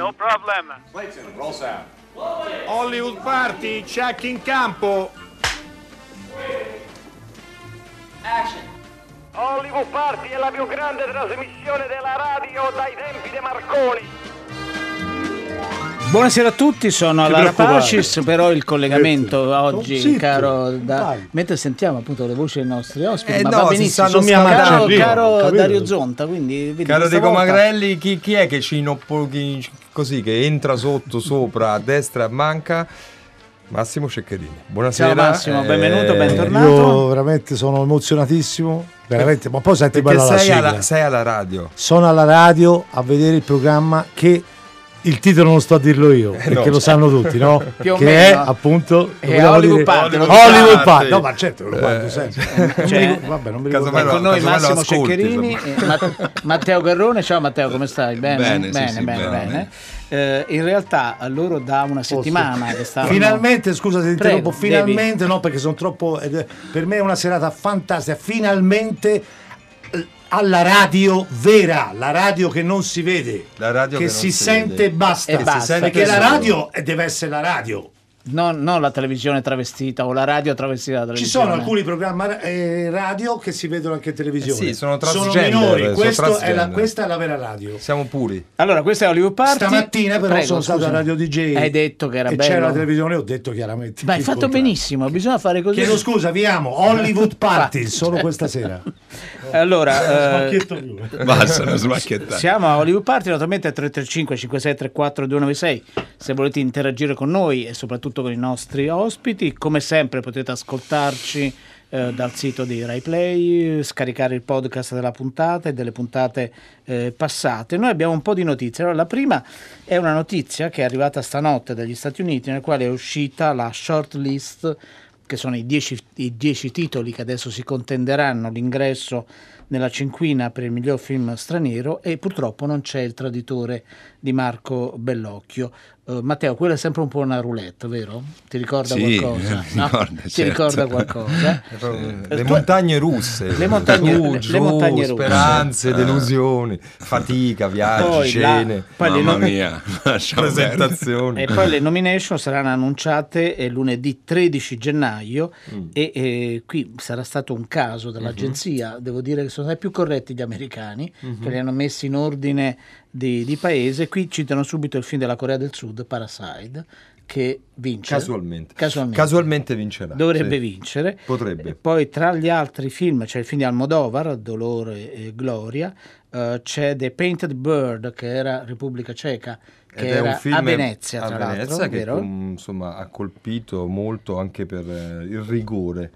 No problem. Clayton, roll sound. Hollywood Party, check in campo. Hollywood Party è la più grande trasmissione della radio dai tempi di Marconi. Buonasera a tutti, sono alla. Rapacis, però il collegamento oggi, Zitto, caro, da- mentre sentiamo appunto le voci dei nostri ospiti, Eh ma no, va si benissimo, caro, scamando prima, caro capito? Dario Zonta, quindi vedi, Caro Diego volta- Magrelli, chi, chi è che ci inoppo- chi- così che entra sotto, sopra, a destra, manca? Massimo Ceccherini. Buonasera. Ciao Massimo, eh, benvenuto, bentornato. Io veramente sono emozionatissimo, veramente, ma poi senti bella la sei sigla. alla, sei alla radio. Sono alla radio a vedere il programma che il titolo non sto a dirlo io, perché no. lo sanno tutti, no? Che meno. è appunto È Hollywood dire- Party, lo Hollywood. Party. No, ma certo, lo guardo Eh, sempre. Cioè, ricordo- vabbè, non mi ricordo. Con noi Massimo ascolti, Ceccherini, e Matteo Garrone. Ciao Matteo, come stai? Bene, Bene, sì, bene, sì, bene, bene. bene. Eh, in realtà loro da una settimana che stanno Finalmente, scusa se ti interrompo, finalmente no perché sono troppo è- per me è una serata fantastica, finalmente eh, alla radio vera, la radio che non si vede, La radio che, che si, si sente e basta, E basta. perché la radio deve essere la radio. non, non la televisione travestita o la radio travestita da Ci televisione. sono alcuni programmi eh, radio che si vedono anche in televisione. Eh sì, sono sono minori, sono è la- questa è la vera radio. Siamo puri. Allora, questa è Hollywood Party. Stamattina però Prego, sono stato a. Radio DJ. Hai detto che era e bello. c'era la televisione, ho detto chiaramente. Ma hai fatto benissimo, bisogna fare così. Chiedo scusa, vi amo. Hollywood Party, solo questa sera. Allora, eh, Basta, siamo a Hollywood Party, naturalmente 335 5634 296 se volete interagire con noi e soprattutto con i nostri ospiti. Come sempre potete ascoltarci eh, dal sito di Rai Play, scaricare il podcast della puntata e delle puntate eh, passate. Noi abbiamo un po' di notizie. Allora, la prima è una notizia che è arrivata stanotte dagli Stati Uniti, nel quale è uscita la short list che sono i dieci, i dieci titoli che adesso si contenderanno l'ingresso nella cinquina per il miglior film straniero e purtroppo non c'è il traditore di Marco Bellocchio. Eh, Matteo, quella è sempre un po' una roulette, vero? Ti ricorda Sì, qualcosa? mi ricorda, Ti certo. ricorda qualcosa? Le tu- montagne russe. Le montagne- Su, le- le giù, montagne russe. speranze, delusioni, fatica, viaggi, Poi la- cene, poi le Mamma nom- mia, presentazioni. E poi le nomination saranno annunciate eh, lunedì 13 gennaio Mm. e eh, qui sarà stato un caso dell'agenzia, Mhm. devo dire che sono stati più corretti gli americani, che li hanno messi in ordine di, di paese. Qui citano subito il film della Corea del Sud, Parasite, che vince. Casualmente. Casualmente. Casualmente vincerà. Dovrebbe sì. vincere. Potrebbe. Poi tra gli altri film c'è il film di Almodovar, Dolore e Gloria, eh, c'è The Painted Bird che era Repubblica Ceca, che Ed era a Venezia a tra Venezia l'altro, che vero? com- insomma, ha colpito molto anche per eh, il rigore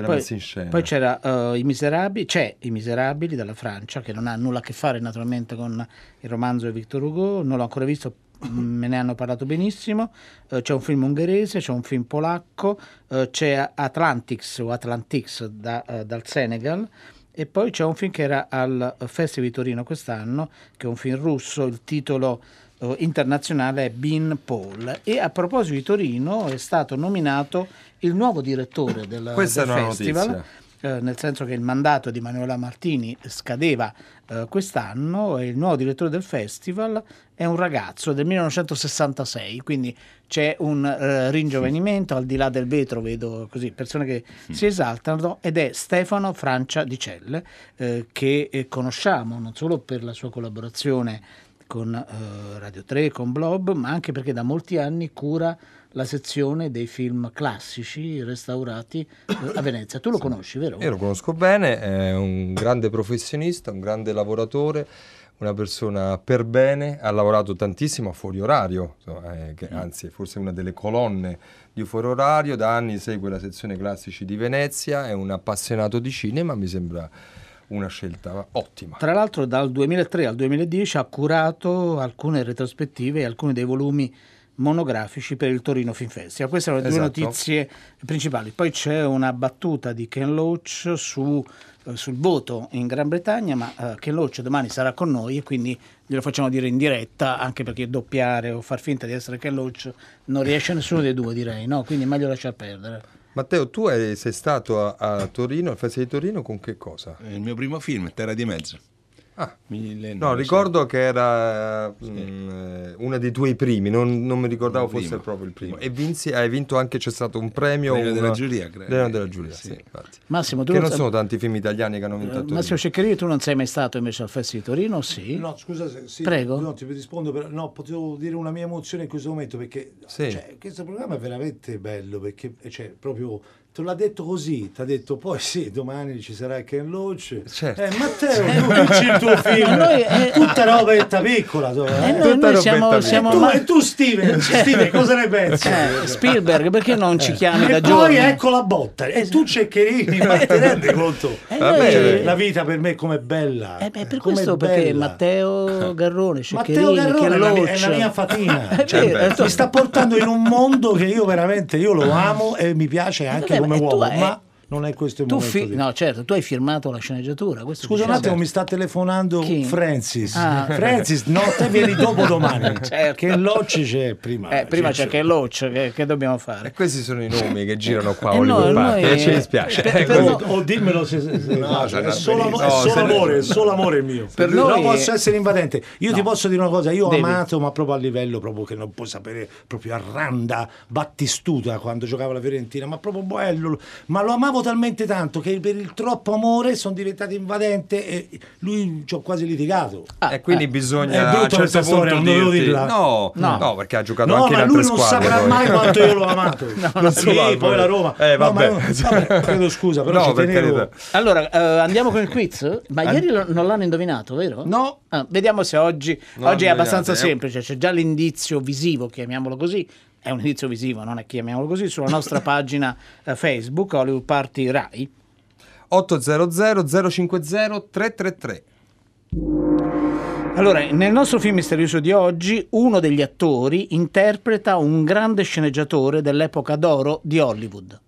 della Poi, messa in scena. poi c'era eh, I Miserabili, c'è I Miserabili dalla Francia, che non ha nulla a che fare naturalmente con il romanzo di Victor Hugo, non l'ho ancora visto, me ne hanno parlato benissimo. Eh, c'è un film ungherese, c'è un film polacco, eh, c'è Atlantics o Atlantics da- dal Senegal. E poi c'è un film che era al Festival di Torino quest'anno, che è un film russo, il titolo internazionale è Bean Paul. E a proposito di Torino è stato nominato il nuovo direttore del, Questa del festival. eh, nel senso che il mandato di Manuela Martini scadeva eh, quest'anno e il nuovo direttore del festival è un ragazzo del 1966, quindi c'è un eh, ringiovanimento, al di là del vetro vedo così persone che si esaltano ed è Stefano Francia di Celle eh, che eh, conosciamo non solo per la sua collaborazione con eh, Radio 3, con Blob, ma anche perché da molti anni cura la sezione dei film classici restaurati eh, a Venezia. Tu lo conosci, vero? Io lo conosco bene, è un grande professionista, un grande lavoratore, una persona per bene, ha lavorato tantissimo a fuori orario, eh, che anzi è forse una delle colonne di fuori orario, da anni segue la sezione classici di Venezia, è un appassionato di cinema, mi sembra una scelta ottima. Tra l'altro dal 2003 al 2010 ha curato alcune retrospettive e alcuni dei volumi monografici per il Torino Film Festival. Queste sono le due Esatto. notizie principali. Poi c'è una battuta di Ken Loach su, eh, sul voto in Gran Bretagna, ma eh, Ken Loach domani sarà con noi e quindi glielo facciamo dire in diretta, anche perché doppiare o far finta di essere Ken Loach non riesce nessuno dei due, direi, no? Quindi è meglio lasciar perdere. Matteo, tu sei stato a, a Torino, al Festival di Torino, con che cosa? Il mio primo film, Terra di Mezzo. Ah, 1900. no, ricordo che era mm, eh, uno dei tuoi primi, non, non mi ricordavo Il fosse proprio il primo. E vinsi, hai vinto anche, c'è stato un premio. Premio della giuria, credo. Della giuria, Sì. sì. Massimo, tu Che non sai- sono tanti film italiani che hanno vinto a Torino. Massimo Ceccherini, tu non sei mai stato invece al Festival di Torino? Sì. No, scusa, sì, Prego. No, ti rispondo, per, no, potevo dire una mia emozione in questo momento perché Sì. cioè, questo programma è veramente bello perché cioè, proprio te l'ha detto così, ti ha detto poi sì, domani ci sarà Ken Loach. Certo. Eh, Matteo, tu vinci il tuo film, Noi, eh, tutta robetta piccola. tu, Eh, eh. noi, noi siamo, siamo e, tu, ma- e tu Steven, Steven, cosa ne pensi? eh, Spielberg, perché non ci chiami da e poi ecco la botta, e tu Ceccherini, ma ti rendi conto? Eh, Vabbè, noi- Cioè, la vita per me com'è bella. Eh beh, per com'è questo perché bella. Matteo Garrone, Matteo Ceccherini, Garrone che è la, mia, è la mia fatina. Cioè, eh, mi sta portando in un mondo che io veramente io lo amo e mi piace anche Vabbè, come ma tu uomo, hai- ma non è questo il Tu momento. fi- di- no, certo, tu hai firmato la sceneggiatura. questo Scusa un attimo, mi sta telefonando Chi? Francis. Ah. Francis, no, te vieni dopo domani. Certo. Che Locci c'è prima. Eh, prima Cioè, c'è che Loach, che, che dobbiamo E fare? questi sono i nomi che girano qua a Eh, Hollywood no, noi- E ci dispiace. per- Eh, per- così. O, o dimmelo se, se, se- No, è, cioè, solo, no, è solo se- amore, è solo amore mio. Per non noi- posso essere invadente. Io ti posso dire una cosa, io ho Devi. amato, ma proprio a livello proprio che non puoi sapere, proprio a Randa, Battistuta quando giocava la Fiorentina, ma proprio bello. Ma lo amavo talmente tanto che per il troppo amore sono diventato invadente e lui ci ho quasi litigato. E quindi bisogna È brutta certo questa storia, punto non dovevo dirla. No, No. no, perché ha giocato No, anche in ma altre lui non squadre. saprà mai quanto io l'ho amato. non so, Lì, vabbè. poi la Roma. Eh, No, ma vabbè. vabbè, chiedo scusa, però No, tenevo. carità. Allora, eh, andiamo con il quiz? Ma ieri lo- non l'hanno indovinato, vero? No. Ah, vediamo se oggi, Non oggi è abbastanza eh. semplice, c'è già l'indizio visivo, chiamiamolo così. È un indizio visivo, non è chiamiamolo così, sulla nostra pagina eh, Facebook, Hollywood Party Rai. 800 050 333. Allora, nel nostro film misterioso di oggi, uno degli attori interpreta un grande sceneggiatore dell'epoca d'oro di Hollywood.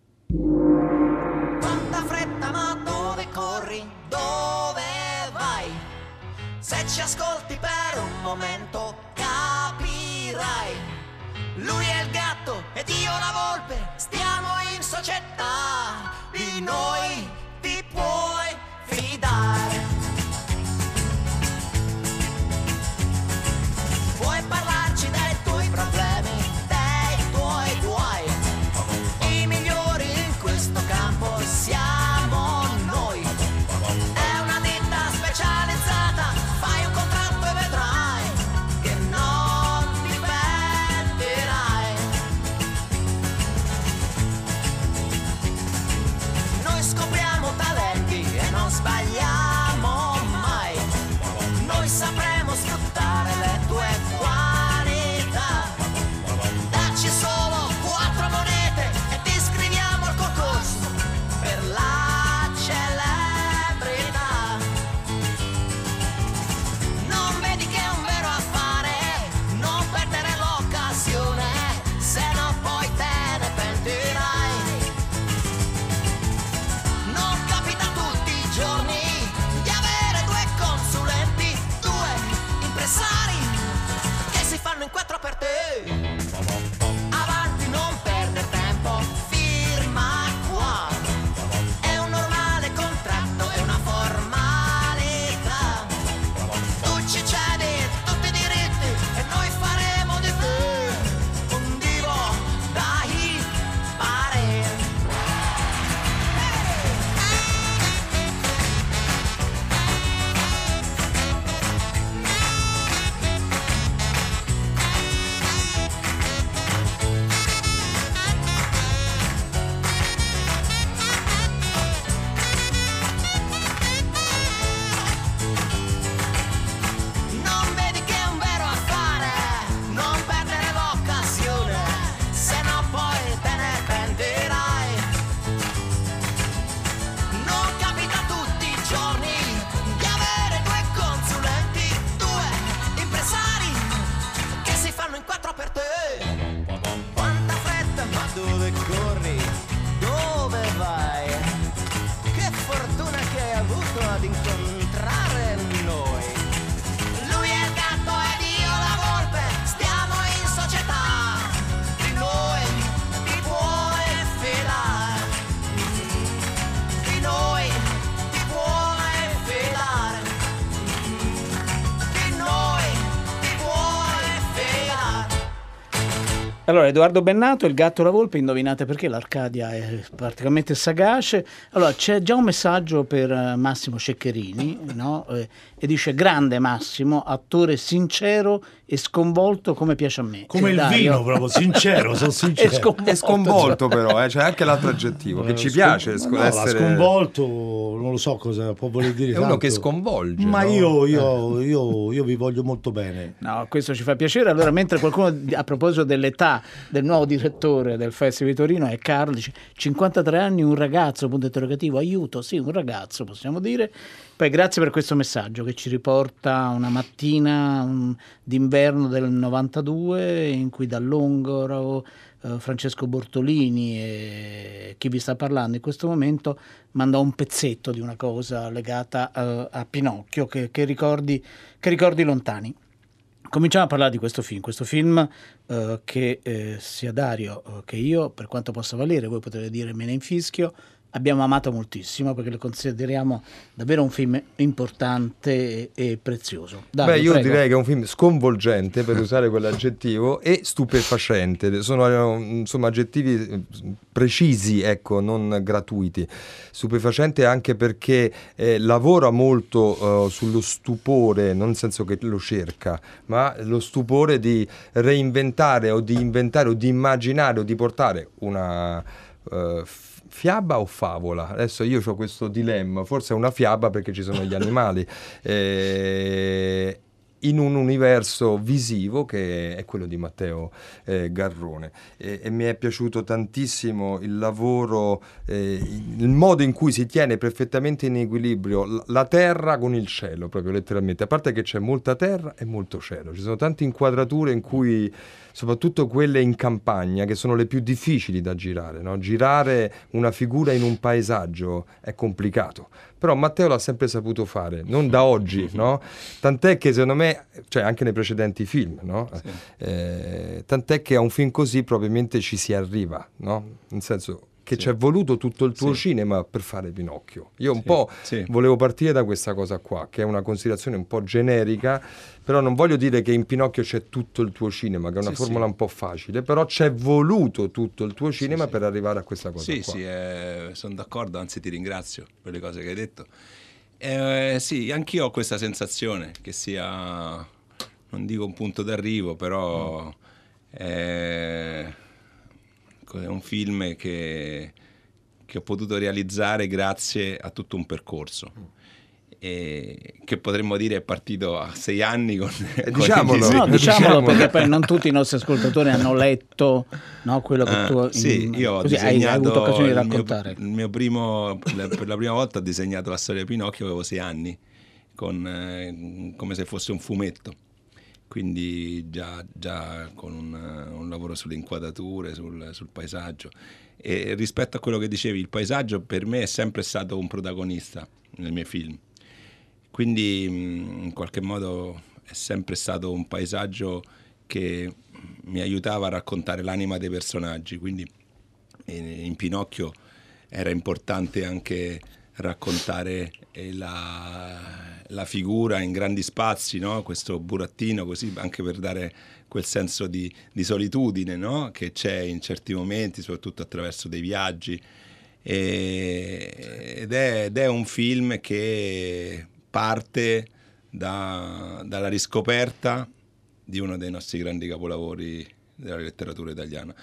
Allora, Edoardo Bennato, il gatto e la volpe, indovinate perché l'Arcadia è praticamente sagace. Allora, c'è già un messaggio per eh, Massimo Ceccherini, no? Eh, e dice grande Massimo, attore sincero e sconvolto come piace a me. Come E il Dario- vino, proprio, sincero, sono E sincero. sconvolto. È sconvolto però, eh, c'è anche l'altro aggettivo che ci piace sc- No, essere... sconvolto, non lo so cosa può voler dire. È uno tanto. che sconvolge. Ma no? io, Eh. io, io, io vi voglio molto bene. No, questo ci fa piacere. Allora, mentre qualcuno a proposito dell'età del nuovo direttore del Festival di Torino è Carlo, dice 53 anni, un ragazzo, punto interrogativo, aiuto, sì, un ragazzo possiamo dire. Poi grazie per questo messaggio che ci riporta una mattina um, d'inverno del 92 in cui dall'Ongoro eh, Francesco Bortolini e chi vi sta parlando in questo momento mandò un pezzetto di una cosa legata eh, a Pinocchio che, che ricordi, che ricordi lontani. Cominciamo a parlare di questo film, questo film eh, che eh, sia Dario eh, che io, per quanto possa valere, voi potete dire me ne infischio, abbiamo amato moltissimo perché lo consideriamo davvero un film importante e, prezioso. Dario, Beh, io prego. direi che è un film sconvolgente, per usare quell'aggettivo, e stupefacente. Sono eh, insomma aggettivi eh, precisi, ecco, non gratuiti. Stupefacente anche perché eh, lavora molto eh, sullo stupore, non nel senso che lo cerca, ma lo stupore di reinventare o di inventare o di immaginare o di portare una... f- Fiaba o favola? Adesso io ho questo dilemma, forse è una fiaba perché ci sono gli animali, eh, in un universo visivo che è quello di Matteo eh, Garrone. E, e mi è piaciuto tantissimo il lavoro, eh, il modo in cui si tiene perfettamente in equilibrio la terra con il cielo, proprio letteralmente. A parte che c'è molta terra e molto cielo, ci sono tante inquadrature in cui soprattutto quelle in campagna, che sono le più difficili da girare. no? Girare una figura in un paesaggio è complicato, però Matteo l'ha sempre saputo fare, non da oggi, no? tant'è che secondo me, cioè anche nei precedenti film, no? Eh, tant'è che a un film così probabilmente ci si arriva, no? nel senso che ci è voluto tutto il tuo Sì. cinema per fare Pinocchio. Io un Sì, po' sì. volevo partire da questa cosa qua, che è una considerazione un po' generica, però non voglio dire che in Pinocchio c'è tutto il tuo cinema, che è una Sì, formula sì. un po' facile, però c'è voluto tutto il tuo cinema sì. per arrivare a questa cosa Sì, qua. sì, eh, sono d'accordo, anzi ti ringrazio per le cose che hai detto. Eh, sì, anch'io ho questa sensazione che sia, non dico un punto d'arrivo, però è, è un film che, che ho potuto realizzare grazie a tutto un percorso. E che potremmo dire è partito a sei anni con, con i diciamolo. disegni. No, Eh, diciamolo diciamo. perché poi non tutti i nostri ascoltatori hanno letto no, quello che Ah, tu sì, in- io ho così hai, hai avuto occasione di il mio- raccontare. Il mio, primo, la- per la prima volta ho disegnato la storia di Pinocchio, avevo sei anni, con, eh, come se fosse un fumetto. Quindi già, già con un, un lavoro sulle inquadrature, sul, sul paesaggio. E rispetto a quello che dicevi, il paesaggio per me è sempre stato un protagonista nei miei film. Quindi mh, in qualche modo è sempre stato un paesaggio che mi aiutava a raccontare l'anima dei personaggi. Quindi in Pinocchio era importante anche raccontare eh, la, la figura in grandi spazi, no? questo burattino, così anche per dare quel senso di, di solitudine no? che c'è in certi momenti, soprattutto attraverso dei viaggi. E- ed, è, ed è un film che parte da- dalla riscoperta di uno dei nostri grandi capolavori della letteratura italiana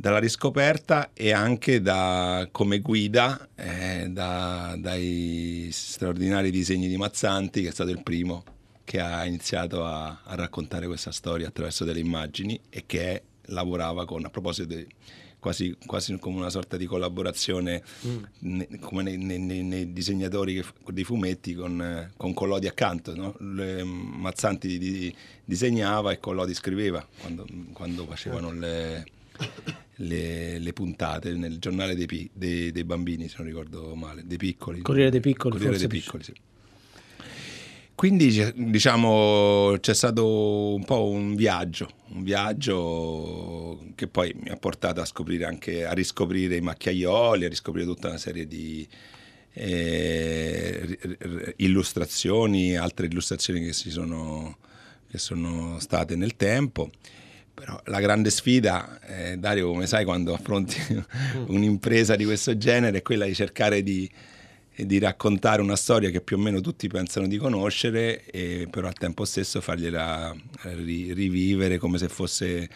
dalla riscoperta e anche da, come guida eh, da- dai straordinari disegni di Mazzanti, che è stato il primo che ha iniziato a, a raccontare questa storia attraverso delle immagini e che lavorava con, a proposito di quasi, quasi come una sorta di collaborazione ne- come nei, nei- nei- disegnatori che dei fumetti con, con Collodi accanto. no? Le- Mazzanti di- di- disegnava e Collodi scriveva quando, quando facevano le, le, le puntate nel giornale dei, dei- dei bambini, se non ricordo male, dei piccoli. Corriere dei Piccoli, Corriere dei piccoli, sì. Quindi diciamo c'è stato un po' un viaggio, un viaggio che poi mi ha portato a scoprire anche a riscoprire i macchiaioli, a riscoprire tutta una serie di eh, illustrazioni, altre illustrazioni che si sono che sono state nel tempo. Però la grande sfida, eh, Dario, come sai, quando affronti un'impresa di questo genere è quella di cercare di, di raccontare una storia che più o meno tutti pensano di conoscere, e però al tempo stesso fargliela ri- rivivere come se fosse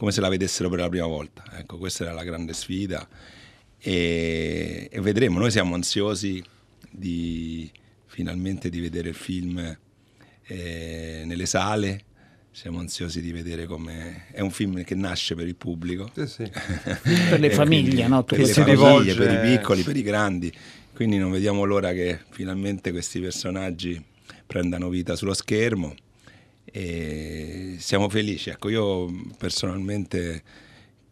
come se la vedessero per la prima volta. Ecco, questa era la grande sfida e, e vedremo. Noi siamo ansiosi di finalmente di vedere il film eh, nelle sale. Siamo ansiosi di vedere come è un film che nasce per il pubblico, Sì, sì. Per le famiglie, no? Per le si famiglie, rivolge- per i piccoli, per i grandi. Quindi non vediamo l'ora che finalmente questi personaggi prendano vita sullo schermo e siamo felici. Ecco, io personalmente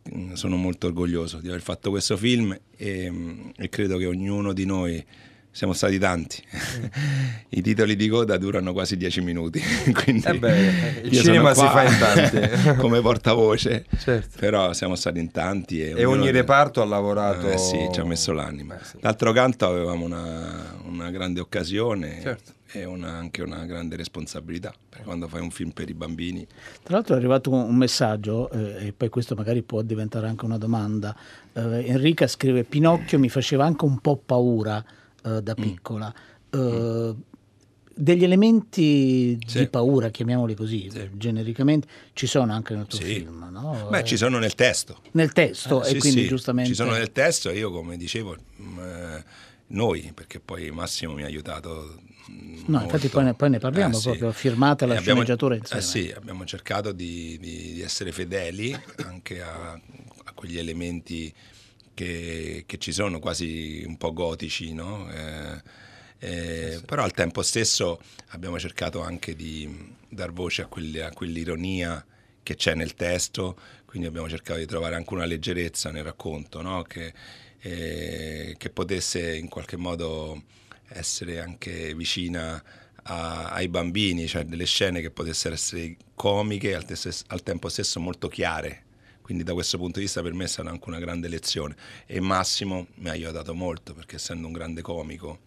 mh, sono molto orgoglioso di aver fatto questo film e, mh, e credo che ognuno di noi siamo stati tanti. I titoli di coda durano quasi dieci minuti. Quindi Eh beh, il io cinema si fa in tanti. come portavoce. Certo. Però siamo stati in tanti e, E ogni reparto ha lavorato... eh sì, ci ha messo l'anima. Eh sì. D'altro canto avevamo una, una grande occasione Certo. e una- anche una grande responsabilità, perché quando fai un film per i bambini Tra l'altro è arrivato un un messaggio, eh, e poi questo magari può diventare anche una domanda. Eh, Enrica scrive: Pinocchio mi faceva anche un po' paura eh, Mm. da piccola. Eh, Degli elementi Sì. di paura, chiamiamoli così, Sì. genericamente, ci sono anche nel tuo Sì. film, no? Beh, ci sono nel testo. Nel testo, Eh, e quindi giustamente. Ci sono nel testo io, come dicevo, mh, eh, noi, perché poi Massimo mi ha aiutato. mh, No, molto. infatti poi ne, poi ne parliamo Eh, proprio, firmate la abbiamo- sceneggiatura insieme. Eh sì, abbiamo cercato di, di- di essere fedeli anche a, a quegli elementi che, che ci sono, quasi un po' gotici, no? Eh, eh, Però al tempo stesso abbiamo cercato anche di dar voce a, quelli- a quell'ironia che c'è nel testo, quindi abbiamo cercato di trovare anche una leggerezza nel racconto, no? che, eh, che potesse in qualche modo essere anche vicina a- ai bambini, cioè delle scene che potessero essere comiche e al, tes- al tempo stesso molto chiare. Quindi da questo punto di vista per me è stata anche una grande lezione e Massimo mi ha aiutato molto perché essendo un grande comico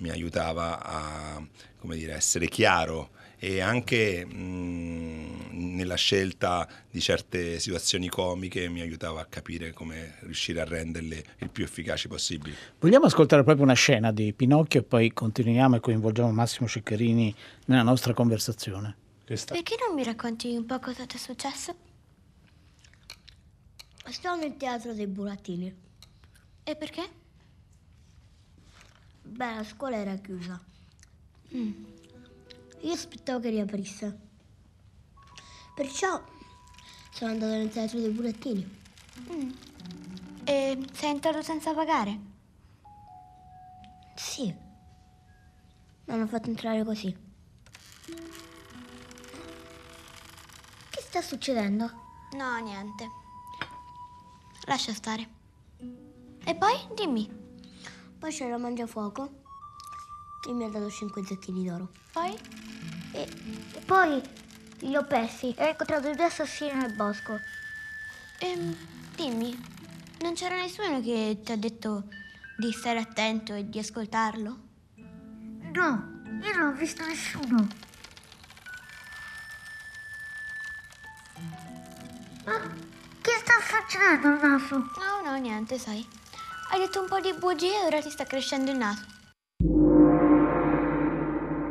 mi aiutava a come dire, essere chiaro e anche mh, nella scelta di certe situazioni comiche mi aiutava a capire come riuscire a renderle il più efficaci possibile. Vogliamo ascoltare proprio una scena di Pinocchio e poi continuiamo e coinvolgiamo Massimo Ceccherini nella nostra conversazione. Perché non mi racconti un po' cosa ti è successo? Sto nel teatro dei burattini. E perché? Beh, la scuola era chiusa. Mm. Io aspettavo che riaprisse. Perciò sono andato nel teatro dei burattini. E sei entrato senza pagare? Sì. Mi hanno fatto entrare così. Che sta succedendo? No, niente. Lascia stare. E poi dimmi. Poi c'era mangiafuoco e mi ha dato 5 zecchini d'oro. Poi? E, e poi li ho persi e ho incontrato due assassini nel bosco. Ehm, dimmi, non c'era nessuno che ti ha detto di stare attento e di ascoltarlo? No, io non ho visto nessuno. Succedendo al naso? No, no, niente, sai. Hai detto un po' di bugie e ora ti sta crescendo il naso.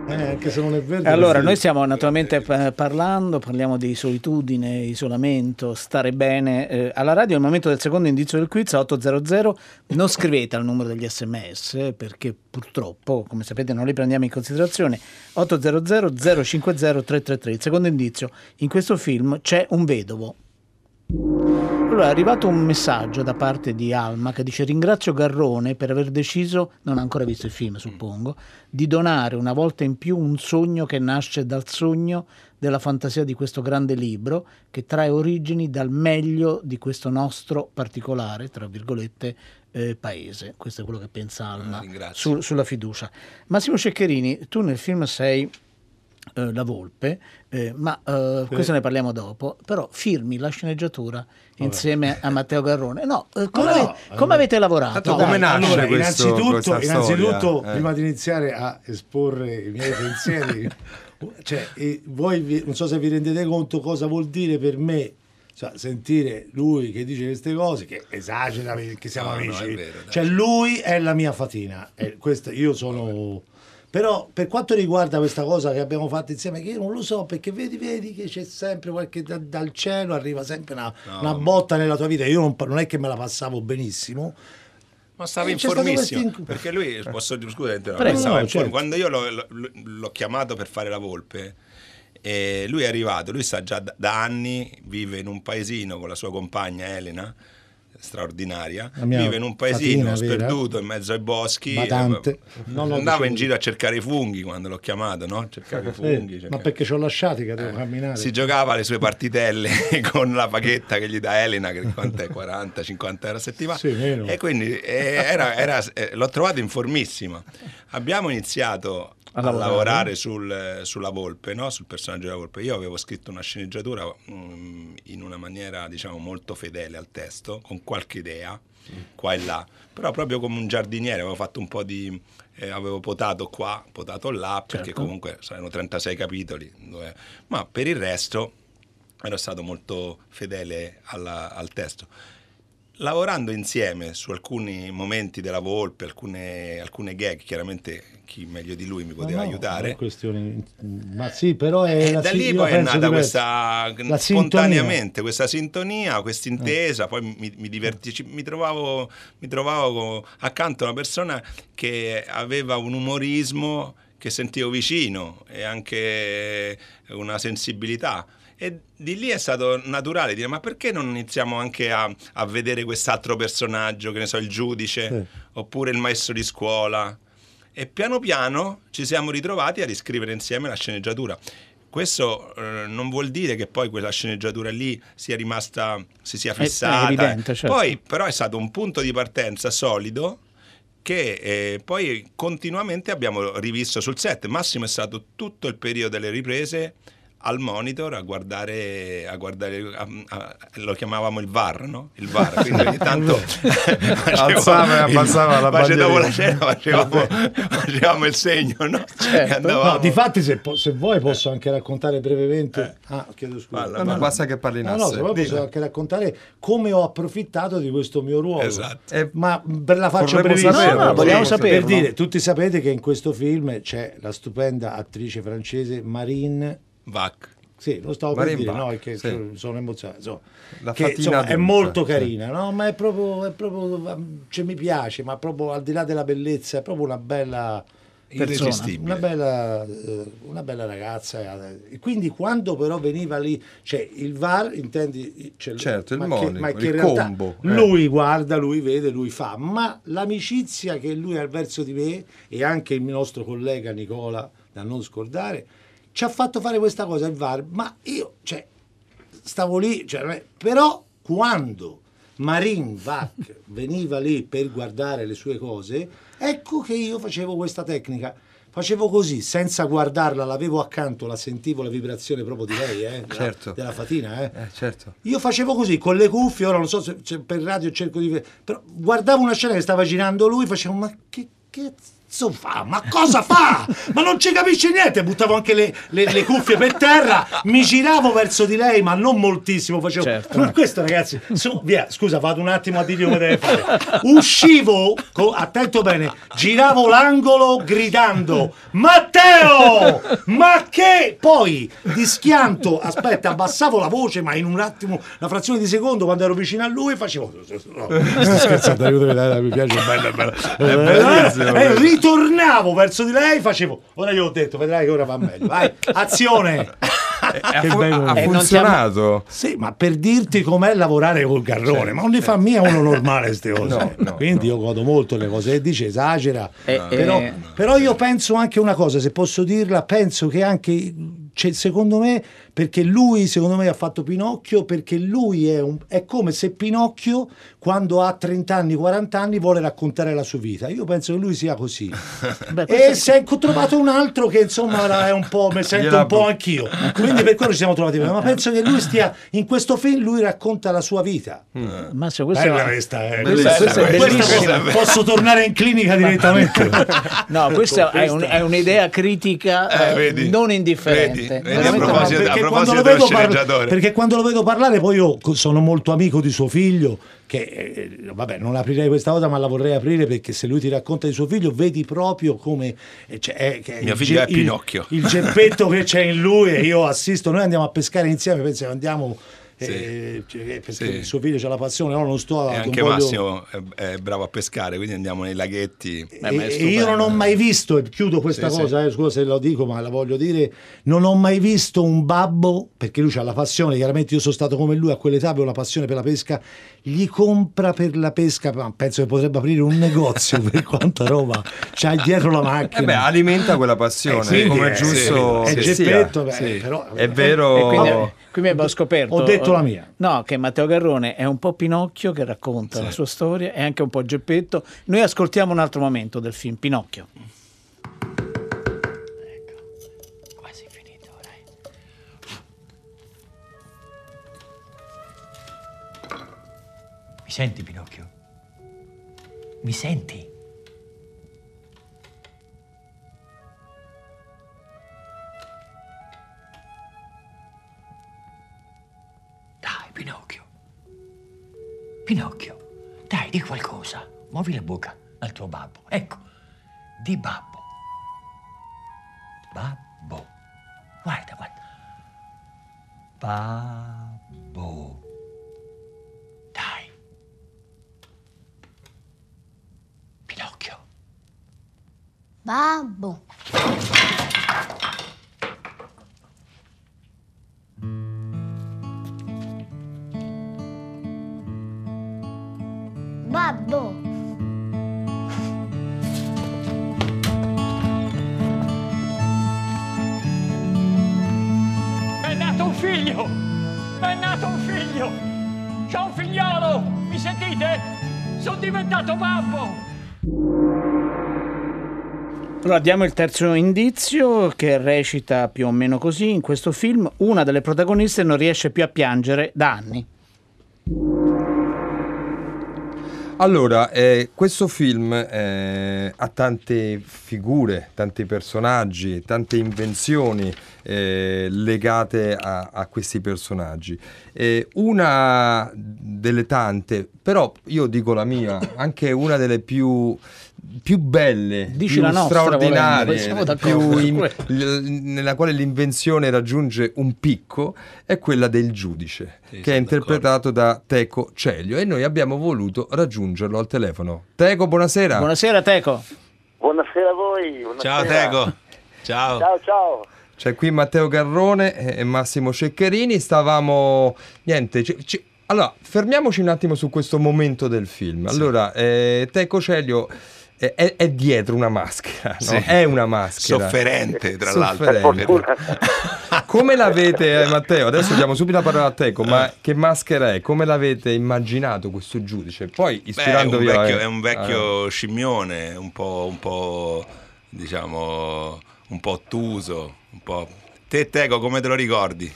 Eh, anche se non è vero. Allora, noi stiamo naturalmente pa- parlando, parliamo di solitudine, isolamento, stare bene. Eh, alla radio, al momento del secondo indizio del quiz, a 800, non scrivete al numero degli sms eh, perché purtroppo, come sapete, non li prendiamo in considerazione. 800 050 333. Il secondo indizio, in questo film c'è un vedovo. Allora, è arrivato un messaggio da parte di Alma che dice ringrazio Garrone per aver deciso, non ha ancora visto il film suppongo, di donare una volta in più un sogno che nasce dal sogno della fantasia di questo grande libro che trae origini dal meglio di questo nostro particolare, tra virgolette, eh, paese. Questo è quello che pensa Alma su- sulla fiducia. Massimo Ceccherini, tu nel film sei eh, la volpe, eh, ma eh, questo ne parliamo dopo, però firmi la sceneggiatura insieme a Matteo Garrone. No, eh, come, no, ave- allora- come avete lavorato? Tanto come nasce allora, questo- innanzitutto, innanzitutto storia? Eh. prima di iniziare a esporre i miei pensieri, cioè, voi vi- non so se vi rendete conto cosa vuol dire per me Cioè, sentire lui che dice queste cose, che esagera perché siamo No, no, amici. è vero, cioè, lui è la mia fatina. E questa- io sono. Però per quanto riguarda questa cosa che abbiamo fatto insieme, che io non lo so, perché vedi, vedi che c'è sempre qualche da- dal cielo arriva sempre una, No, una botta nella tua vita. Io non, non è che me la passavo benissimo. Ma stava Eh, informissimo inc- perché lui posso dire scusa No, inform- certo. quando io l'ho, l'ho- l'ho chiamato per fare la volpe e lui è arrivato lui sta già da, da anni vive in un paesino con la sua compagna Elena straordinaria vive in un paesino sperduto in mezzo ai boschi eh, ho andava in giro a cercare i funghi quando l'ho chiamato no? cercare i Eh, funghi ma cercare- perché ci ho lasciati che devo camminare? si giocava le sue partitelle con la paghetta che gli dà Elena, che quant'è? 40-50 euro a settimana. Sì. E quindi eh, era- era- eh, l'ho trovato informissima. Abbiamo iniziato a, A lavorare. lavorare sul, sulla Volpe, no? sul personaggio della Volpe. Io avevo scritto una sceneggiatura mm, in una maniera, diciamo, molto fedele al testo, con qualche idea, qua e là, però proprio come un giardiniere, avevo fatto un po' di... eh, avevo potato qua, potato là, perché Certo. comunque saranno 36 capitoli, dove- ma per il resto ero stato molto fedele alla- al testo. Lavorando insieme su alcuni momenti della Volpe, alcune, alcune gag, chiaramente chi meglio di lui mi poteva No, no, aiutare. questione- Ma sì, però è E la da si- lì poi è nata questa La spontaneamente questa sintonia, questa intesa. Poi mi, mi diverti- mi trovavo, mi trovavo accanto a una persona che aveva un umorismo che sentivo vicino e anche una sensibilità. E di lì è stato naturale dire: ma perché non iniziamo anche a, a vedere quest'altro personaggio, che ne so, il giudice Sì. oppure il maestro di scuola? E piano piano ci siamo ritrovati a riscrivere insieme la sceneggiatura. Questo eh, non vuol dire che poi quella sceneggiatura lì sia rimasta, si sia È- è fissata. evidente, certo. Poi però è stato un punto di partenza solido che eh, poi continuamente abbiamo rivisto sul set. Massimo è stato tutto il periodo delle riprese al monitor a guardare, a guardare a- a- lo chiamavamo il VAR, no? Il VAR, quindi ogni tanto Alzava e abbassava la face- dopo la cena facevamo, facevamo il segno, no? Certo. No, difatti se, po- se vuoi posso anche raccontare brevemente. Ah, chiedo scusa. Parla, No, basta che parli in No, no, se vuoi posso anche raccontare come ho approfittato di questo mio ruolo. Esatto. Eh, Ma per la faccio brevissima. saperlo, No, no, vogliamo Per saperlo. dire, tutti sapete che in questo film c'è la stupenda attrice francese Marine Vac. Sì, lo stavo Marine per dire, Bach, no, è che sì. sono- emozionato. insomma. La Che, insomma, è molto sì. carina, no? Ma è proprio, è proprio cioè, mi piace, ma proprio al di là della bellezza, è proprio una bella Irresistibile. una bella, eh, una bella ragazza. eh. E Quindi quando però veniva lì, cioè il VAR, intendi? Cioè, Certo, il ma monitor, che, ma che il in realtà combo, eh. Lui guarda, lui vede, lui fa, ma l'amicizia che lui ha verso di me e anche il nostro collega Nicola, da non scordare, ci ha fatto fare questa cosa il VAR, ma io, cioè, stavo lì, cioè, però quando Marin Vac veniva lì per guardare le sue cose, ecco che io facevo questa tecnica. Facevo così, senza guardarla, l'avevo accanto, la sentivo la vibrazione proprio di lei, eh, della, Certo. della fatina. Eh. Eh, certo. Io facevo così con le cuffie, ora non so se, se per radio cerco di vedere, però guardavo una scena che stava girando lui, facevo ma che cazzo fa? Ma cosa fa? Ma non ci capisce niente, buttavo anche le, le- le cuffie per terra, mi giravo verso di lei, ma non moltissimo, facevo Certo. questo ragazzi, su, via, scusa, vado un attimo a dirgli come deve fare. Uscivo, co- attento bene, giravo l'angolo gridando Matteo! Ma che? Poi di schianto, aspetta, abbassavo la voce, ma in un attimo, una frazione di secondo, quando ero vicino a lui, facevo. No, sto scherzando, aiutami, mi piace, bello, bello. bellissimo, E ritornavo verso di lei, facevo. Ora io ho detto, vedrai che ora va meglio. Vai, azione! Ha, Che bello. ha funzionato. Sì, ma per dirti com'è lavorare col garrone, ma non li fa mia uno normale queste cose. No, no, Quindi io godo molto le cose che dice, esagera. Eh, però, eh, però io penso anche una cosa, se posso dirla, penso che anche, cioè, secondo me, perché lui secondo me ha fatto Pinocchio, perché lui è, un, è come se Pinocchio quando ha 30 anni, 40 anni vuole raccontare la sua vita. Io penso che lui sia così. Beh, e se ho trovato un altro che insomma è un po', mi sento un po' anch'io. Quindi per quello ci siamo trovati. Ma penso che lui stia in questo film, lui racconta la sua vita. Massimo, questo Bella è... questa, eh. Questa- Questa- questa è questa bellissima. posso- posso tornare in clinica direttamente. No, questa è, un- è un'idea critica Eh, eh, vedi, non indifferente. vedi, vedi, a proposito- perché quando lo vedo sceneggiatore. perché quando lo vedo parlare poi io sono molto amico di suo figlio che eh, vabbè non aprirei questa cosa ma la vorrei aprire perché se lui ti racconta di suo figlio vedi proprio come eh, c'è- è, che Mio il figlio ge- è Pinocchio. il, il geppetto che c'è in lui e io assisto noi andiamo a pescare insieme penso che andiamo. Eh, cioè, perché Sì. suo figlio c'ha la passione no non sto E non anche voglio- Massimo è, è bravo a pescare, quindi andiamo nei laghetti. E, e io non ho mai visto, e chiudo questa Sì, cosa, eh, scusa se lo dico, ma la voglio dire, non ho mai visto un babbo, perché lui ha la passione, chiaramente io sono stato come lui a quell'età, avevo la passione per la pesca, gli compra per la pesca, ma penso che potrebbe aprire un negozio per quanta roba c'ha dietro la macchina. Eh beh, alimenta quella passione, Eh, come è è- giusto sì, è sia. geppetto, beh, Sì. però- È vero. E quindi, quindi abbiamo scoperto. Ho detto la mia. No, che Matteo Garrone è un po' Pinocchio che racconta la sua storia, è anche un po' Geppetto. Noi ascoltiamo un altro momento del film Pinocchio. Senti, Pinocchio? Mi senti? Dai, Pinocchio. Pinocchio, dai, di qualcosa. Muovi la bocca al tuo babbo. Ecco, di babbo. Babbo. Guarda, guarda. Babbo. Allora diamo il terzo indizio che recita più o meno così in questo film. Una delle protagoniste non riesce più a piangere da anni. Allora, eh, questo film eh, ha tante figure, tanti personaggi, tante invenzioni eh, legate a, a questi personaggi. Una delle tante, però io dico la mia, anche una delle più, più belle, Dici più la nostra, volendo, straordinarie, più in- l- nella quale l'invenzione raggiunge un picco, è quella del giudice, che è interpretato da Teco Celio e noi abbiamo voluto raggiungerlo al telefono. Teco, buonasera. Buonasera Teco. Buonasera a voi. buonasera. Ciao Tego. Ciao. Ciao, ciao. C'è qui Matteo Garrone e e Massimo Ceccherini. Stavamo. Niente. ci- ci- Allora, fermiamoci un attimo su questo momento del film. Allora, eh, Teco Celio è, è- dietro una maschera, no? Sì. È una maschera. Sofferente, tra l'altro. Sofferente. Come l'avete, eh, Matteo? Adesso diamo subito la parola a Teco, ma che maschera è? Come l'avete immaginato questo giudice? Poi Beh, è, ispirandovi un a- vecchio, è un a- vecchio scimmione, un po', un po', diciamo, un po' ottuso, un po'... Te, Tego, come te lo ricordi?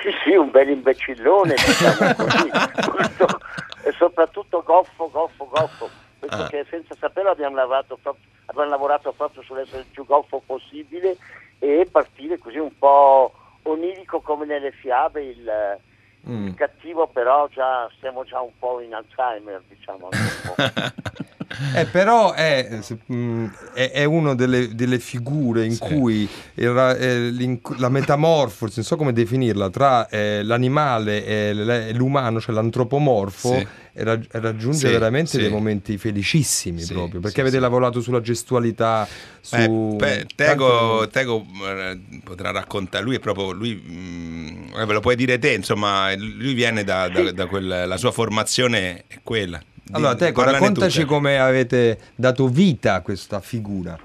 Sì, sì, un bel imbecillone, diciamo così. Molto- e soprattutto goffo, goffo, goffo. Penso Ah. che senza saperlo abbiamo lavorato, proprio, abbiamo lavorato proprio sull'essere il più goffo possibile e partire così un po' onirico come nelle fiabe, il, Mm. il cattivo però già siamo già un po' in Alzheimer, diciamo. Eh, però è, mh, è, è una delle, delle figure in cui il eh, la metamorfosi, non so come definirla, tra eh, l'animale e l'umano, cioè l'antropomorfo, Sì. rag- raggiunge Sì, veramente sì. dei momenti felicissimi Sì, proprio, perché sì, avete sì. lavorato sulla gestualità, su... Beh, beh, Tego, Tego, eh, potrà raccontare, lui è proprio, lui, mm, eh, ve lo puoi dire te, insomma, lui viene da, da- da quel, la sua formazione è quella. Di- Allora, Teco, raccontaci come avete dato vita a questa figura.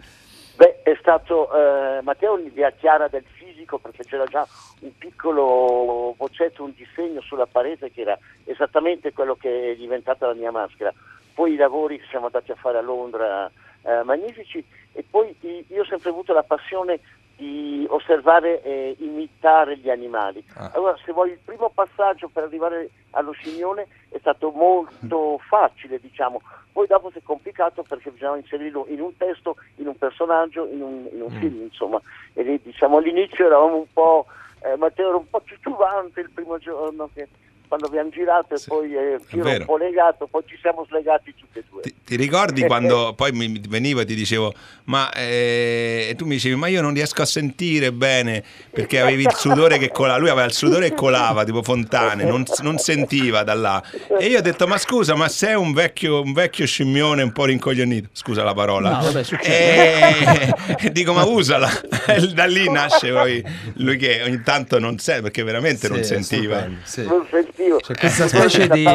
Beh, è stato eh, Matteo un'idea chiara del fisico perché c'era già un piccolo boccetto, un disegno sulla parete che era esattamente quello che è diventata la mia maschera. Poi i lavori che siamo andati a fare a Londra eh, magnifici e poi io ho sempre avuto la passione di osservare e imitare gli animali. Ah. Allora, se vuoi, il primo passaggio per arrivare allo scimmione è stato molto facile, diciamo. Poi dopo si è complicato perché bisognava inserirlo in un testo, in un personaggio, in un, in un Mm. film, insomma. E lì, diciamo, all'inizio eravamo un po' eh, Matteo era un po' titubante il primo giorno che, quando abbiamo girato e poi eh, io ero un po' legato, poi ci siamo slegati tutti e due. Ti ricordi quando poi mi venivo e ti dicevo, ma eh, e tu mi dicevi, ma io non riesco a sentire bene perché avevi il sudore che colava, lui aveva il sudore che colava tipo fontane, non, non sentiva da là. E io ho detto, ma scusa, ma sei un vecchio, un vecchio scimmione un po' rincoglionito, scusa la parola. No, vabbè, succede. E, e dico, ma usala. Da lì nasce poi lui che ogni tanto non sente, perché veramente non Sì, sentiva. stupendo, sì. Non sentivo. C'è questa specie di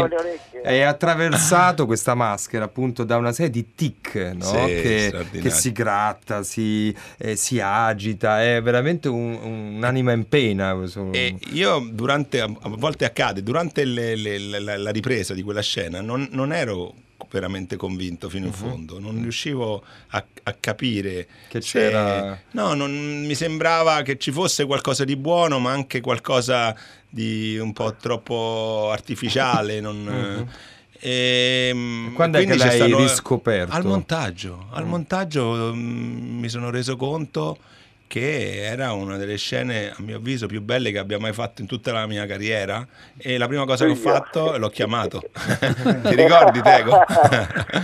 è attraversato questa maschera appunto da una serie di tic no? Sì, che, che si gratta, si, eh, si agita, è veramente un- un'anima in pena. E io durante, a volte accade, durante le- le- la, la- la ripresa di quella scena non, non ero veramente convinto fino in fondo, non riuscivo a, a capire Che se- c'era- No, non, mi sembrava che ci fosse qualcosa di buono, ma anche qualcosa di un po' troppo artificiale. non- ehm, Quando è che l'hai stato- riscoperto? Al montaggio, al montaggio mm, mi sono reso conto che era una delle scene, a mio avviso, più belle che abbia mai fatto in tutta la mia carriera e la prima cosa che ho fatto l'ho chiamato. Ti ricordi, Tego?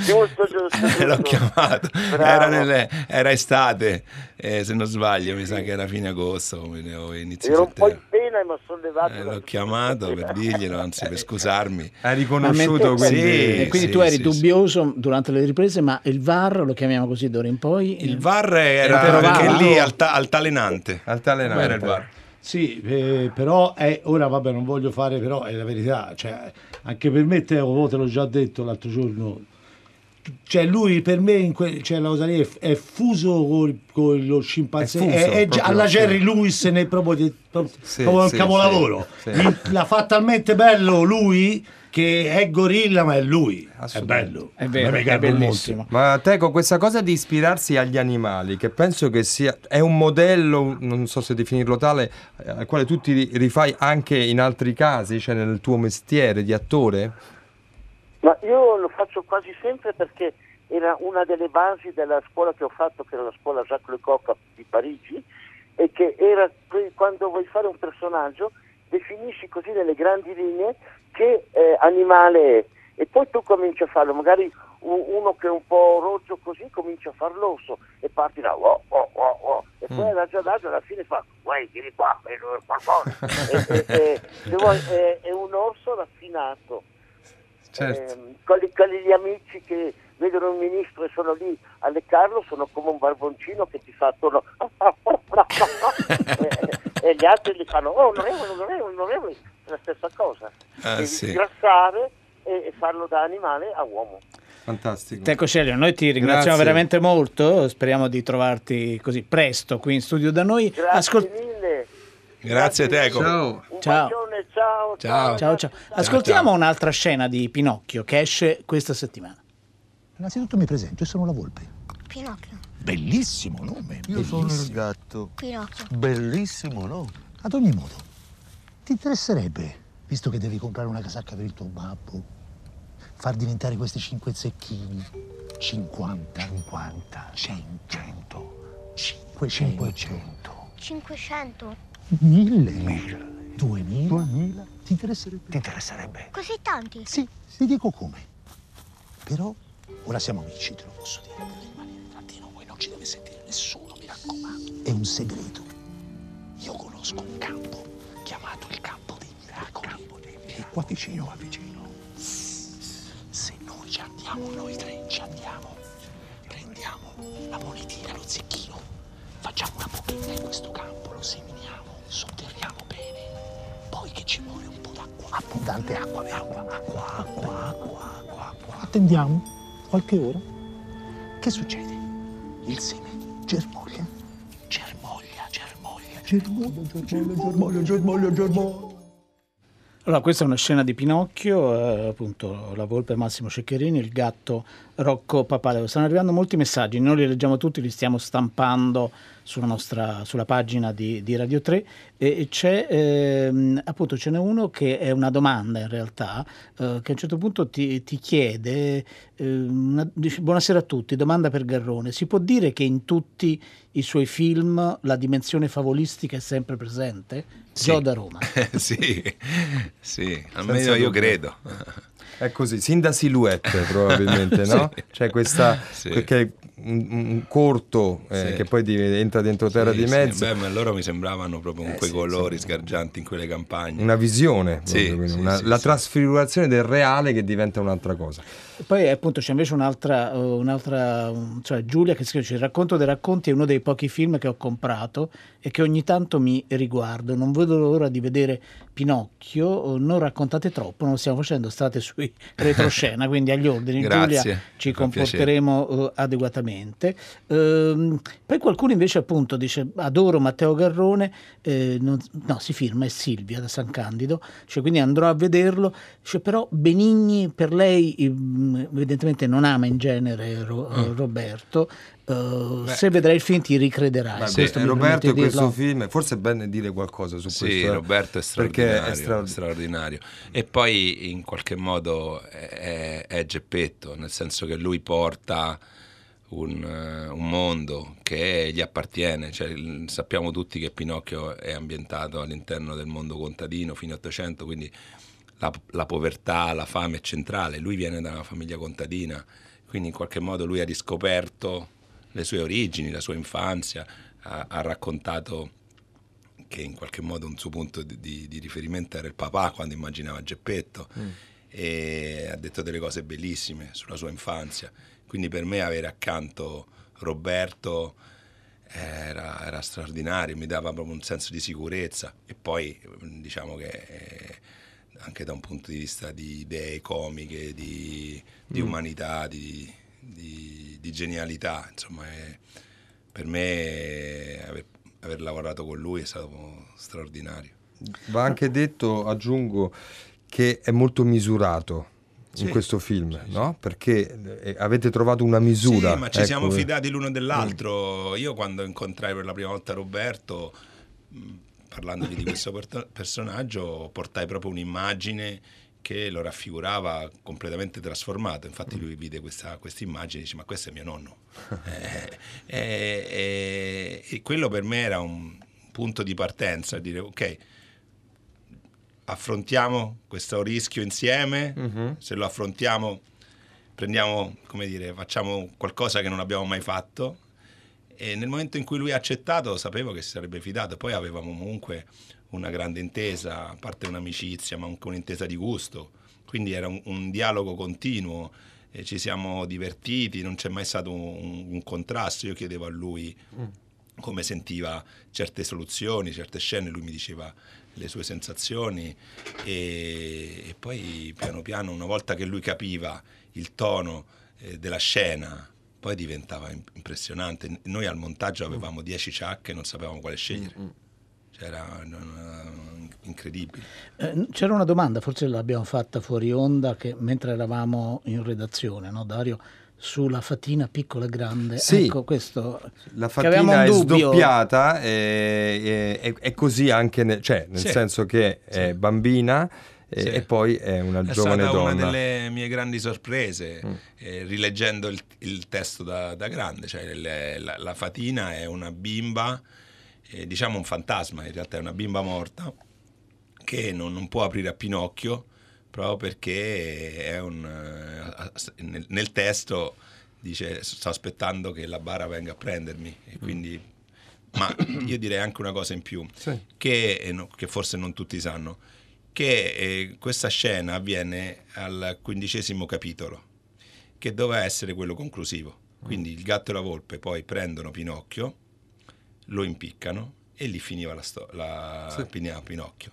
giusto, giusto, l'ho giusto. chiamato. Bravo. Era, nelle- era estate, eh, se non sbaglio, mi sa che era fine agosto o inizio Ero un po' in pena e mi ho sollevato. Eh, l'ho chiamato per dirglielo, anzi per scusarmi. Hai riconosciuto Ma quindi... Sì, E quindi sì, tu eri sì, dubbioso durante le riprese, ma il VAR lo chiamiamo così d'ora in poi? Il VAR era anche lì alta- altalenante. Altalenante. Era il VAR. Sì, eh, però è, ora vabbè non voglio fare, però è la verità, cioè, anche per me Teo, te l'ho già detto l'altro giorno, cioè lui per me in que- cioè, la cosa lì è, è fuso col- con lo scimpanzé, È fuso, è, è già- proprio, alla sì. Jerry Lewis nel proprio, di- proprio, Sì, proprio un sì, capolavoro, sì, sì. L'ha fatto talmente bello lui che è gorilla ma è lui, è bello, È vero, è bellissimo. Ma te con questa cosa di ispirarsi agli animali, che penso che sia è un modello, non so se definirlo tale, al quale tu ti rifai anche in altri casi, cioè nel tuo mestiere di attore? Ma io lo faccio quasi sempre perché era una delle basi della scuola che ho fatto, che era la scuola Jacques Lecoq di Parigi, e che era quando vuoi fare un personaggio definisci così nelle grandi linee che eh, animale è. E poi tu cominci a farlo, magari uno che è un po' rozzo così comincia a far l'osso e parti da oh, oh, oh, oh, e poi adagio adagio alla fine fa guai vieni qua, e lui fa cosa?" e, e- se vuoi, è, è un orso raffinato Certo. Ehm, quelli, quelli gli amici che vedono il ministro e sono lì a leccarlo sono come un barboncino che ti fa attorno e, e gli altri gli fanno oh onorevole, onorevole, onorevole è la stessa cosa Ah, devi sì. sgrassare e, e farlo da animale a uomo Fantastico. Teco Celio, noi ti ringraziamo Grazie. veramente molto, speriamo di trovarti così presto qui in studio da noi. grazie Ascol- mille Grazie Teco. Ciao. Ciao. bacione ciao Ciao. Ciao, ciao. Ascoltiamo ciao. un'altra scena di Pinocchio che esce questa settimana. Innanzitutto mi presento, io sono la volpe. Pinocchio. Bellissimo nome. Io sono il bellissimo. gatto. Pinocchio. Bellissimo, no? Ad ogni modo, ti interesserebbe, visto che devi comprare una casacca per il tuo babbo, far diventare questi cinque zecchini 50, 50, 100, 500, 500. 1000, 2000, 2000. Ti interesserebbe? Ti interesserebbe? Così tanti? Sì, ti dico come. Però ora siamo amici, te lo posso dire. Potete rimanere tra di noi, non ci deve sentire nessuno, mi raccomando. È un segreto. Io conosco un campo chiamato il campo dei miracoli. È qua vicino, qua vicino. Se noi ci andiamo, noi tre ci andiamo, prendiamo la monetina, lo zecchino, facciamo una buchetta in questo campo, lo seminiamo, sotterriamo bene. Poi che ci vuole un po' d'acqua, abbondante acqua, acqua, acqua, acqua, acqua, acqua, acqua. Attendiamo qualche ora. Che succede? Il seme germoglia, germoglia, germoglia, germoglia, germoglia, germoglia, germoglia, germoglia. Allora, questa è una scena di Pinocchio, eh, appunto la volpe Massimo Ceccherini, il gatto Rocco Papaleo. Stanno arrivando molti messaggi, noi li leggiamo tutti, li stiamo stampando sulla nostra sulla pagina di, di Radio 3 e c'è ehm, appunto ce n'è uno che è una domanda in realtà eh, che a un certo punto ti, ti chiede eh, una- dice, buonasera a tutti domanda per Garrone si può dire che in tutti i suoi film la dimensione favolistica è sempre presente? Sì. Gio da Roma sì, sì, almeno io dubbio. credo. È così, sin da silhouette probabilmente, no? Sì. C'è questa, Sì. perché è un, un corto eh, Sì. che poi di- entra dentro terra Sì, di sì, mezzo, beh, ma loro mi sembravano proprio con Eh, quei sì, colori sgargianti in quelle campagne. una visione, Sì, proprio, sì, una- sì, la sì. trasfigurazione del reale che diventa un'altra cosa. Poi appunto c'è invece un'altra, eh, un'altra cioè Giulia che scrive: "Il racconto dei racconti è uno dei pochi film che ho comprato e che ogni tanto mi riguardo. Non vedo l'ora di vedere Pinocchio. eh, Non raccontate troppo, non lo stiamo facendo, state sui retroscena, quindi agli ordini. Grazie, Giulia, ci comporteremo eh, adeguatamente. Ehm, poi qualcuno invece appunto dice: Adoro Matteo Garrone, eh, non- no, si firma, è Silvia da San Candido, cioè, quindi andrò a vederlo. Dice, però Benigni per lei mm, evidentemente non ama in genere Ro- Mm. Roberto. Eh, se vedrai il film ti ricrederai. Beh, Questo mi Roberto di questo film, forse è bene dire qualcosa su Sì, questo. eh, Roberto è perché straordinario, è stra- straordinario. E poi in qualche modo è, è- è Geppetto, nel senso che lui porta un, eh, un mondo che gli appartiene. Cioè, sappiamo tutti che Pinocchio è ambientato all'interno del mondo contadino fino all'Ottocento, quindi la, la povertà, la fame è centrale. Lui viene da una famiglia contadina, quindi in qualche modo lui ha riscoperto le sue origini, la sua infanzia, ha, ha raccontato che in qualche modo un suo punto di, di- di riferimento era il papà quando immaginava Geppetto e ha detto delle cose bellissime sulla sua infanzia. Quindi per me avere accanto Roberto era, era straordinario, mi dava proprio un senso di sicurezza e poi diciamo che eh, anche da un punto di vista di idee comiche, di, di Mm. umanità, di, di- di genialità, insomma è- per me aver, aver lavorato con lui è stato straordinario. Va anche detto, aggiungo, che è molto misurato in Sì, questo film, no? Perché eh, avete trovato una misura. Sì, ma ci ecco. siamo fidati l'uno dell'altro. Io quando incontrai per la prima volta Roberto, parlandogli di questo per- personaggio, portai proprio un'immagine che lo raffigurava completamente trasformato. Infatti lui vide questa immagine e dice ma questo è mio nonno. Eh, eh, eh, e quello per me era un punto di partenza, dire ok, affrontiamo questo rischio insieme, Mhm. se lo affrontiamo prendiamo, come dire, facciamo qualcosa che non abbiamo mai fatto. E nel momento in cui lui ha accettato sapevo che si sarebbe fidato, poi avevamo comunque una grande intesa, a parte un'amicizia, ma anche un'intesa di gusto, quindi era un, un dialogo continuo, e ci siamo divertiti, non c'è mai stato un, un contrasto, io chiedevo a lui come sentiva certe soluzioni, certe scene, lui mi diceva le sue sensazioni e, e poi piano piano, una volta che lui capiva il tono eh, della scena, poi diventava im- impressionante. Noi al montaggio avevamo 10 ciacche e non sapevamo quale scegliere. Cioè, era no, no, incredibile. Eh, c'era una domanda, forse l'abbiamo fatta fuori onda, che mentre eravamo in redazione, no, Dario? Sulla fatina piccola e grande. Sì. Ecco, questo. La fatina è dubbio. sdoppiata, e- e- è, è così anche, nel, cioè, nel Sì. senso che è bambina e, Sì. e poi è una È giovane stata donna. una delle mie grandi sorprese, Mm. eh, rileggendo il, il testo da, da grande. Cioè, le- la, la Fatina è una bimba, eh, diciamo un fantasma, in realtà è una bimba morta, che non, non può aprire a Pinocchio proprio perché è un, eh, nel, nel testo dice sto aspettando che la bara venga a prendermi. E quindi ma io direi anche una cosa in più Sì. che, eh, no- che forse non tutti sanno che eh, questa scena avviene al quindicesimo capitolo che doveva essere quello conclusivo. Quindi il gatto e la volpe poi prendono Pinocchio lo impiccano e lì finiva la, sto- la Sì. Pinocchio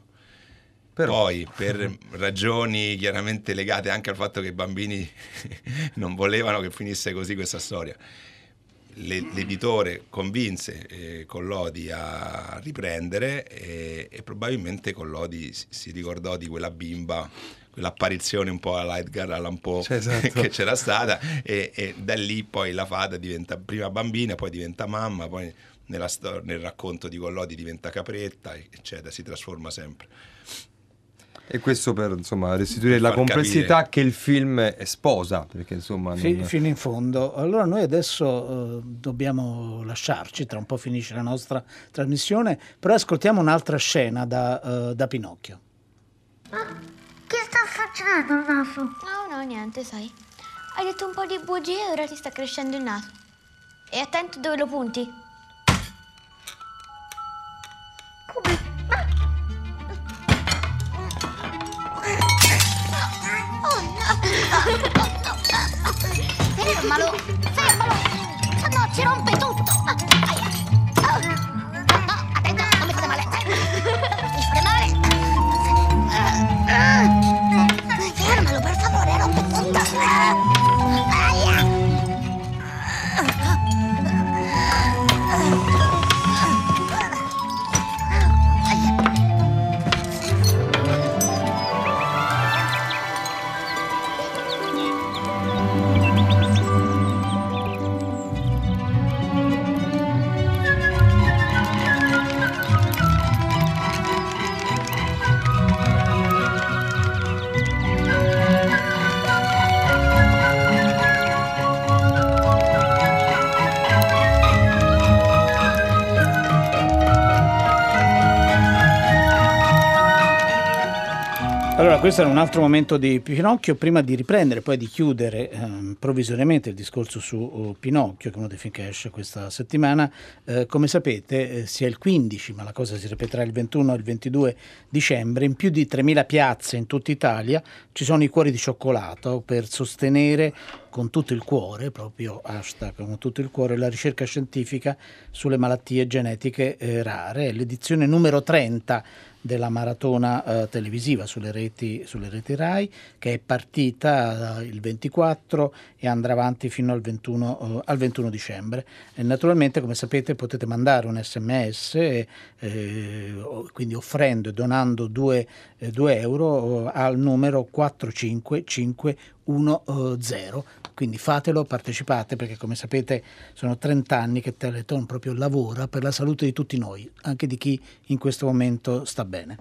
Però- poi, per ragioni chiaramente legate anche al fatto che i bambini non volevano che finisse così questa storia, le- l'editore convinse eh, Collodi a riprendere e, e probabilmente Collodi si, si ricordò di quella bimba, quell'apparizione un po' alla Edgar Allan Poe Sì, esatto. che c'era stata e, e da lì poi la fata diventa prima bambina, poi diventa mamma, poi nella nel racconto di Collodi diventa capretta, eccetera, si trasforma sempre. E questo per insomma, restituire Per la complessità capire. che il film sposa, perché insomma... Non- fino in fondo. Allora noi adesso eh, dobbiamo lasciarci, tra un po' finisce la nostra trasmissione, però ascoltiamo un'altra scena da, eh, da Pinocchio. Che sta facendo il naso? No, no, niente, sai. Hai detto un po' di bugie e ora ti sta crescendo il naso. E attento dove lo punti. Oh Fermalo! Fermalo! No ci rompe tutto! Attento, non mi fate male! Mi fate male! Questo era un altro momento di Pinocchio. Prima di riprendere, poi di chiudere ehm, provvisoriamente il discorso su oh, Pinocchio, che è uno dei film che esce questa settimana, eh, come sapete eh, sia il 15, ma la cosa si ripeterà il 21 e il 22 dicembre, in più di 3.000 piazze in tutta Italia ci sono i cuori di cioccolato per sostenere con tutto il cuore, proprio hashtag con tutto il cuore, la ricerca scientifica sulle malattie genetiche eh, rare. L'edizione numero 30 della maratona eh, televisiva sulle reti, sulle reti RAI che è partita eh, il 24 e andrà avanti fino al 21, eh, al 21 dicembre. E naturalmente, come sapete, potete mandare un sms, eh, o- quindi offrendo e donando 2 euro eh, al numero 45510. Quindi fatelo, partecipate perché come sapete sono 30 anni che Teleton proprio lavora per la salute di tutti noi, anche di chi in questo momento sta bene.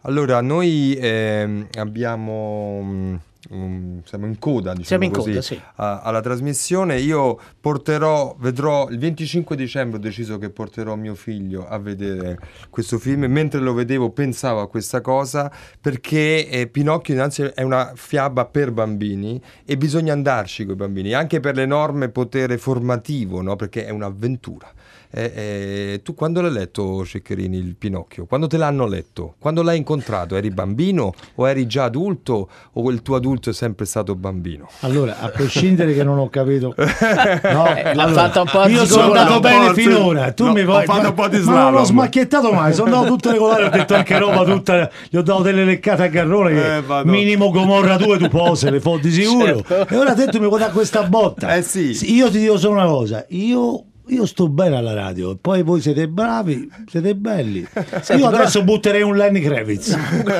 Allora, noi ehm, abbiamo... mm, siamo in coda, diciamo Siamo in così, coda, sì. a- alla trasmissione. Io porterò, vedrò il 25 dicembre. Ho deciso che porterò mio figlio a vedere questo film. Mentre lo vedevo, pensavo a questa cosa perché eh, Pinocchio, innanzi, è una fiaba per bambini e bisogna andarci con i bambini, anche per l'enorme potere formativo, no? perché è un'avventura. Eh, eh, tu quando l'hai letto, Ceccherini, il Pinocchio? Quando te l'hanno letto? Quando l'hai incontrato? Eri bambino o eri già adulto o il tuo adulto è sempre stato bambino? Allora, a prescindere che non ho capito, no, Eh, l'ha fatta un po' io sono andato bene arzi- finora. Tu no, mi ho vuoi, fatto un po' di ma non l'ho smacchiettato mai. Sono andato tutte regolari. Ho detto anche roba tutta. Gli ho dato delle leccate a Garrone. Che Eh, minimo Gomorra 2 tu pose, le fo di sicuro. Certo. E ora te tu mi vuoi dare questa botta. Eh sì. Io ti dico solo una cosa. Io. Io sto bene alla radio, poi voi siete bravi, siete belli. Io adesso butterei un Lenny Kravitz.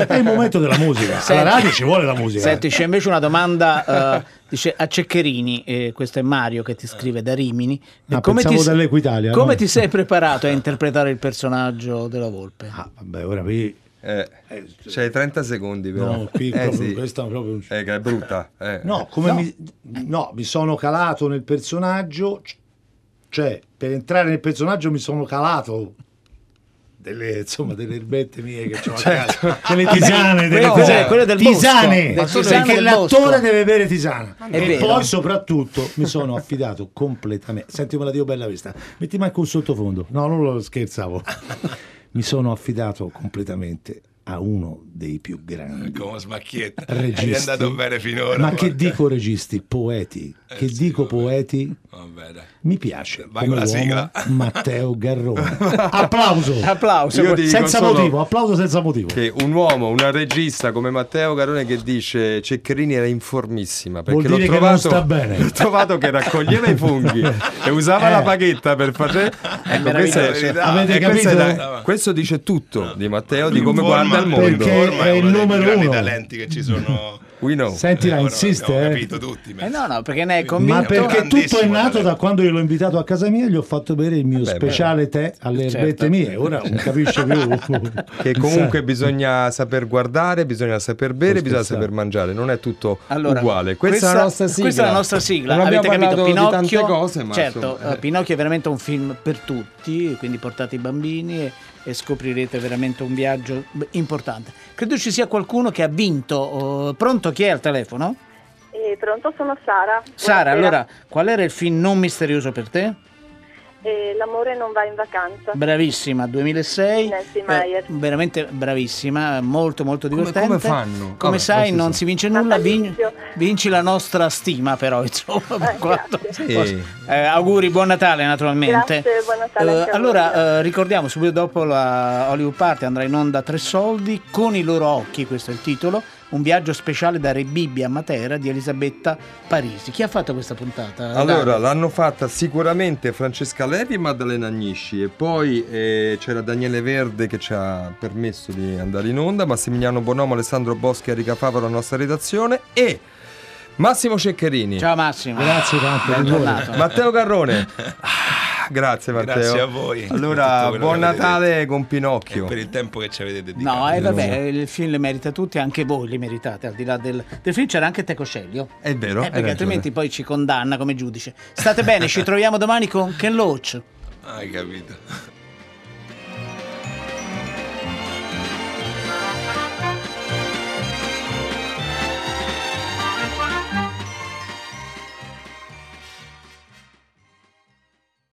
È il momento della musica. Senti- alla radio ci vuole la musica. Senti, c'è invece una domanda eh, dice, a Ceccherini, eh, questo è Mario che ti scrive da Rimini. Ah, come pensavo ti, dall'Equitalia, come no? ti sei preparato a interpretare il personaggio della Volpe? Ah, vabbè, ora vi. Eh, c'hai 30 secondi però. No, qui Eh, proprio, sì. questa è proprio un- Eh, che è brutta. eh. No, come Mi, no, mi sono calato nel personaggio, cioè per entrare nel personaggio mi sono calato. Delle, insomma, delle erbette mie che ho a casa, delle tisane, delle Quello- cose- quello del tisane, bosco, tisane perché del l'attore bosco. deve bere tisana. È e vero. poi soprattutto mi sono affidato completamente, senti come la Dio bella questa, metti manco un sottofondo, no, non lo scherzavo, mi sono affidato completamente a uno dei più grandi Come smacchietta. registi. È andato bene finora. Ma che guarda. dico registi? Poeti. che sì, dico vabbè. poeti? Vabbè, dai. Mi piace. Vai come con la uomo, sigla. Matteo Garrone. Applauso. Applauso. Senza motivo, applauso senza motivo. Che un uomo, un regista come Matteo Garone che dice Ceccherini era informissima perché Vuol l'ho dire che trovato, non sta bene. l'ho trovato che raccoglieva i funghi e usava Eh. la paghetta per fare ecco, questa è- è capito? la- questo dice tutto di Matteo di come Informa grande al mondo. Perché Ormai è il numero uno. talenti che ci sono. We know. Sentila, Ora insiste, abbiamo eh. capito tutti. Eh no, no, perché ne è convinto. Ma perché tutto è nato da quando io l'ho invitato a casa mia e gli ho fatto bere il mio Vabbè, speciale tè alle Certo. erbette mie. Ora non capisce più. Che comunque bisogna saper guardare, bisogna saper bere, Non bisogna saper mangiare, non è tutto Allora, uguale. Questa, è la nostra sigla. Questa è la nostra sigla. Non Avete capito? Pinocchio, di tante cose, ma certo, insomma, eh, eh. Pinocchio è veramente un film per tutti, quindi portate i bambini e, e scoprirete veramente un viaggio importante. Credo ci sia qualcuno che ha vinto. oh, pronto? Chi è al telefono? Eh, pronto, sono Sara. Sara, Buonasera. allora, qual era il film non misterioso per te? Eh, l'amore non va in vacanza. Bravissima, 2006. Nancy eh, Meyer. veramente bravissima, molto molto Come- divertente. come fanno? Come Vabbè, sai non si vince nulla, vin- vinci la nostra stima però, insomma. per quanto- Sì. Eh, auguri, buon Natale naturalmente. Grazie, buon Natale Eh, anche a voi, allora, eh, ricordiamo, subito dopo la Hollywood Party andrà in onda Tre Soldi, con i loro occhi, questo è il titolo, un viaggio speciale da Re Bibbia a Matera di Elisabetta Parisi. Chi ha fatto questa puntata? Allora, Dario? l'hanno fatta sicuramente Francesca Levi e Maddalena Agnisci e poi eh, c'era Daniele Verde che ci ha permesso di andare in onda, Massimiliano Bonomo, Alessandro Boschi, Enrica Favaro, la nostra redazione e Massimo Ceccherini. Ciao Massimo. Grazie tanto. Matteo Carrone. Grazie Matteo. Grazie a voi Allora, buon Natale con E Pinocchio. per il tempo che ci avete dedicato. No, eh, vabbè, il film li merita tutti, anche voi li meritate, al di là del, del film c'era anche Teco Sceglio. È vero, Eh, perché altrimenti poi ci condanna come giudice. State bene, ci troviamo domani con Ken Loach. Hai capito.